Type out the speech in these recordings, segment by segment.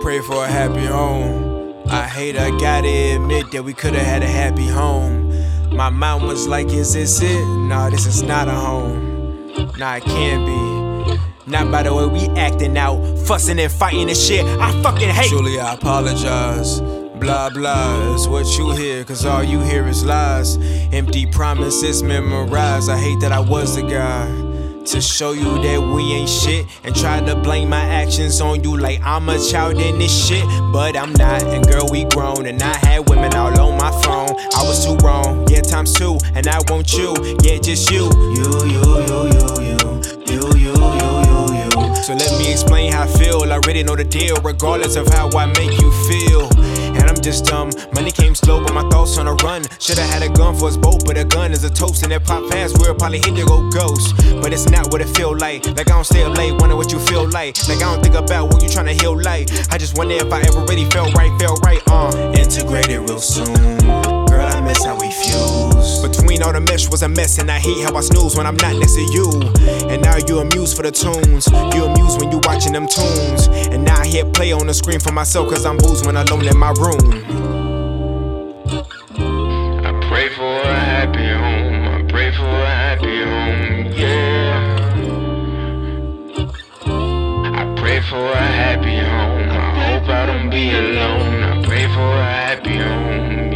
pray for a happy home. I hate I gotta admit that we could've had a happy home. My mom was like, Is this it? Nah, this is not a home. Nah, it can't be. Not by the way we acting out, fussing and fighting and shit. I fucking hate. Truly, I apologize. Blah blah is what you hear, cause all you hear is lies. Empty promises memorized. I hate that I was the guy to show you that we ain't shit and try to blame my actions on you like I'm a child in this shit. But I'm not, and girl, we grown, and I had women all on my phone. I was too wrong, yeah, times two, and I want you, yeah, just you. You, you, you, you, you, you, you, you, you. So let me explain how I feel. I already know the deal, regardless of how I make you feel. Just dumb. Money came slow, but my thoughts on a run. Should've had a gun for us both, but a gun is a toast. And it pop fast, we'll probably hit the go ghost. But it's not what it feel like. Like I don't stay up late, wonder what you feel like. Like I don't think about what you tryna heal like. I just wonder if I ever really felt right, felt right. Uh, integrated real soon. Girl, I miss how we fuse. Between all the mesh was a mess, and I hate how I snooze when I'm not next to you. And now you amuse for the tunes. You amuse when you watching them tunes. And now I hit play on the screen for myself, cause I'm booze when alone in my room. I pray for a happy home. I pray for a happy home. Yeah. I pray for a happy home. I hope I don't be alone. I pray for a happy home.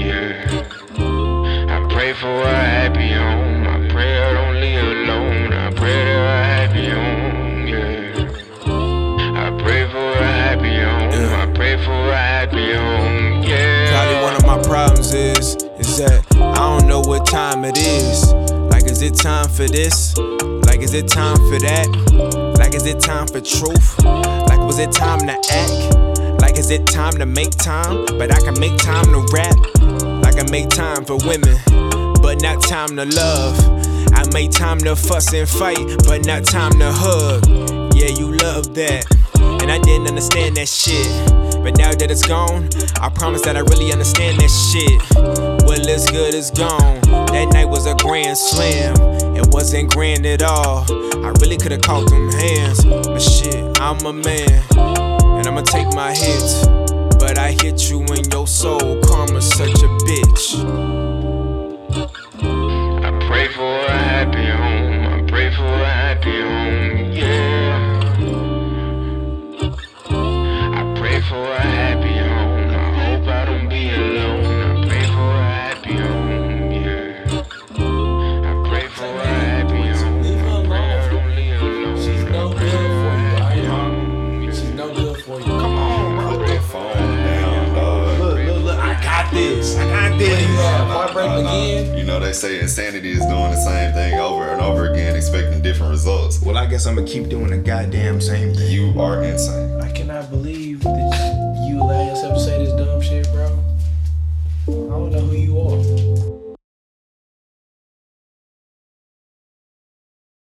Yeah. I pray for a happy home. I pray I don't live alone. I pray for a happy home. Yeah. I pray for a happy home. I pray for a happy home. Yeah. Probably one of my problems is, is that I don't know what time it is. Like, is it time for this? Like, is it time for that? Like, is it time for truth? Like, was it time to act? Like, is it time to make time? But I can make time to rap. Like I can make time for women, but not time to love. I made time to fuss and fight, but not time to hug. Yeah, you love that. And I didn't understand that shit. But now that it's gone, I promise that I really understand that shit. Well, it's good, it's gone. That night was a grand slam. It wasn't grand at all. I really could've caught them hands. But shit, I'm a man. And I'ma take my hits. like this. Uh, again. You know, they say insanity is doing the same thing over and over again, expecting different results. Well, I guess I'm gonna keep doing the goddamn same thing. You are insane. I cannot believe that you allow yourself to say this dumb shit, bro.